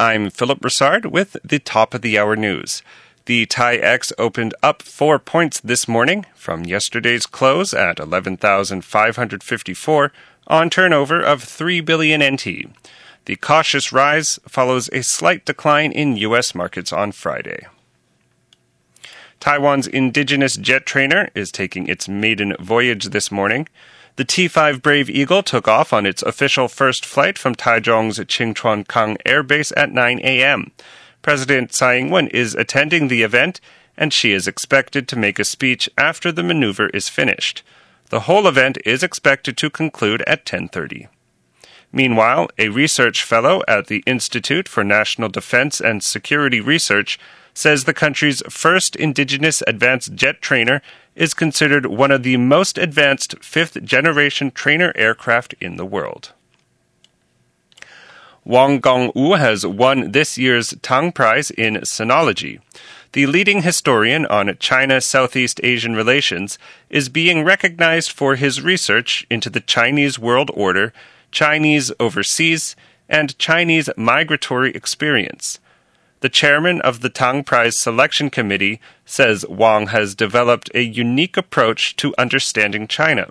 I'm Philip Broussard with the top of the hour news. The TAIEX opened up four points this morning from yesterday's close at 11,554 on turnover of 3 billion NT. The cautious rise follows a slight decline in U.S. markets on Friday. Taiwan's indigenous jet trainer is taking its maiden voyage this morning. The T-5 Brave Eagle took off on its official first flight from Taichung's Ching Chuan Kang Air Base at 9 a.m. President Tsai Ing-wen is attending the event, and she is expected to make a speech after the maneuver is finished. The whole event is expected to conclude at 10:30. Meanwhile, a research fellow at the Institute for National Defense and Security Research says the country's first indigenous advanced jet trainer is considered one of the most advanced fifth generation trainer aircraft in the world. Wang Gungwu has won this year's Tang Prize in Sinology. The leading historian on China Southeast Asian relations is being recognized for his research into the Chinese world order, Chinese overseas, and Chinese migratory experience. The chairman of the Tang Prize Selection Committee says Wang has developed a unique approach to understanding China.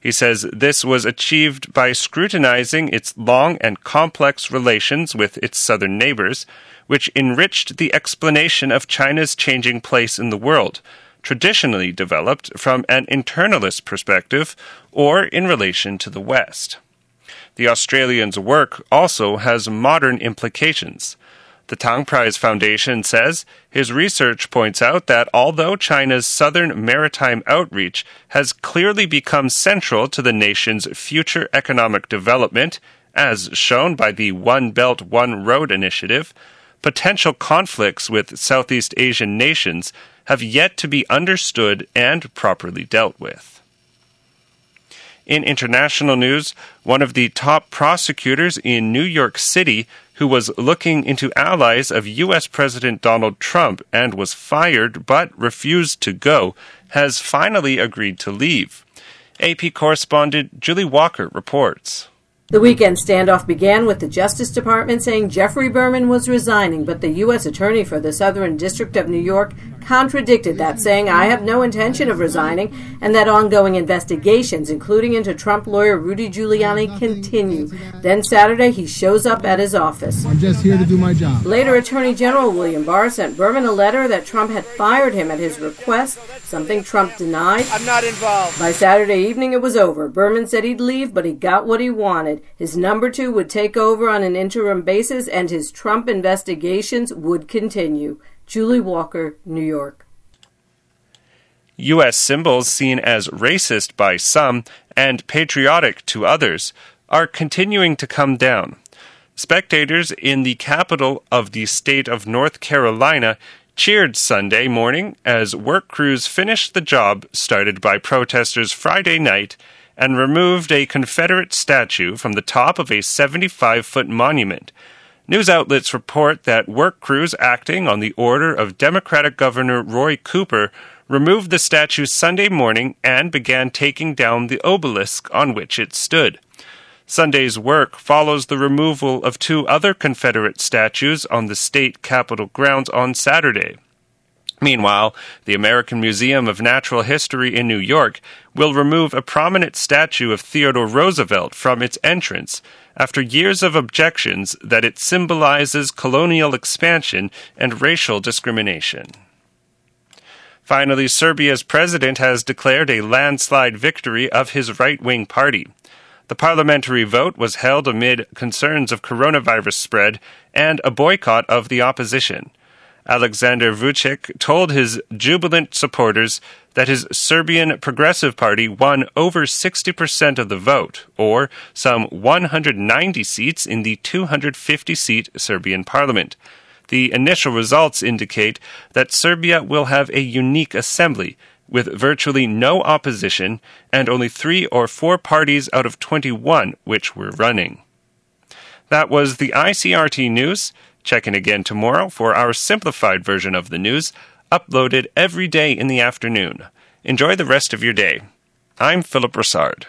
He says this was achieved by scrutinizing its long and complex relations with its southern neighbors, which enriched the explanation of China's changing place in the world, traditionally developed from an internalist perspective or in relation to the West. The Australian's work also has modern implications. The Tang Prize Foundation says his research points out that although China's southern maritime outreach has clearly become central to the nation's future economic development, as shown by the One Belt, One Road initiative, potential conflicts with Southeast Asian nations have yet to be understood and properly dealt with. In international news, one of the top prosecutors in New York City who was looking into allies of U.S. President Donald Trump and was fired but refused to go, has finally agreed to leave. AP correspondent Julie Walker reports. The weekend standoff began with the Justice Department saying Geoffrey Berman was resigning, but the U.S. Attorney for the Southern District of New York contradicted that, saying, I have no intention of resigning, and that ongoing investigations, including into Trump lawyer Rudy Giuliani, continue. Then Saturday, he shows up at his office. I'm just here to do my job. Later, Attorney General William Barr sent Berman a letter that Trump had fired him at his request, something Trump denied. I'm not involved. By Saturday evening, it was over. Berman said he'd leave, but he got what he wanted. His number two would take over on an interim basis, and his Trump investigations would continue. Julie Walker, New York. U.S. symbols seen as racist by some and patriotic to others are continuing to come down. Spectators in the capital of the state of North Carolina cheered Sunday morning as work crews finished the job started by protesters Friday night and removed a Confederate statue from the top of a 75 foot monument. News outlets report that work crews acting on the order of Democratic Governor Roy Cooper removed the statue Sunday morning and began taking down the obelisk on which it stood. Sunday's work follows the removal of two other Confederate statues on the state capitol grounds on Saturday. Meanwhile, the American Museum of Natural History in New York will remove a prominent statue of Theodore Roosevelt from its entrance after years of objections that it symbolizes colonial expansion and racial discrimination. Finally, Serbia's president has declared a landslide victory of his right wing party. The parliamentary vote was held amid concerns of coronavirus spread and a boycott of the opposition. Alexander Vucic told his jubilant supporters that his Serbian Progressive Party won over 60% of the vote, or some 190 seats in the 250 seat Serbian parliament. The initial results indicate that Serbia will have a unique assembly with virtually no opposition and only three or four parties out of 21 which were running. That was the ICRT news. Check in again tomorrow for our simplified version of the news, uploaded every day in the afternoon. Enjoy the rest of your day. I'm Philip Broussard.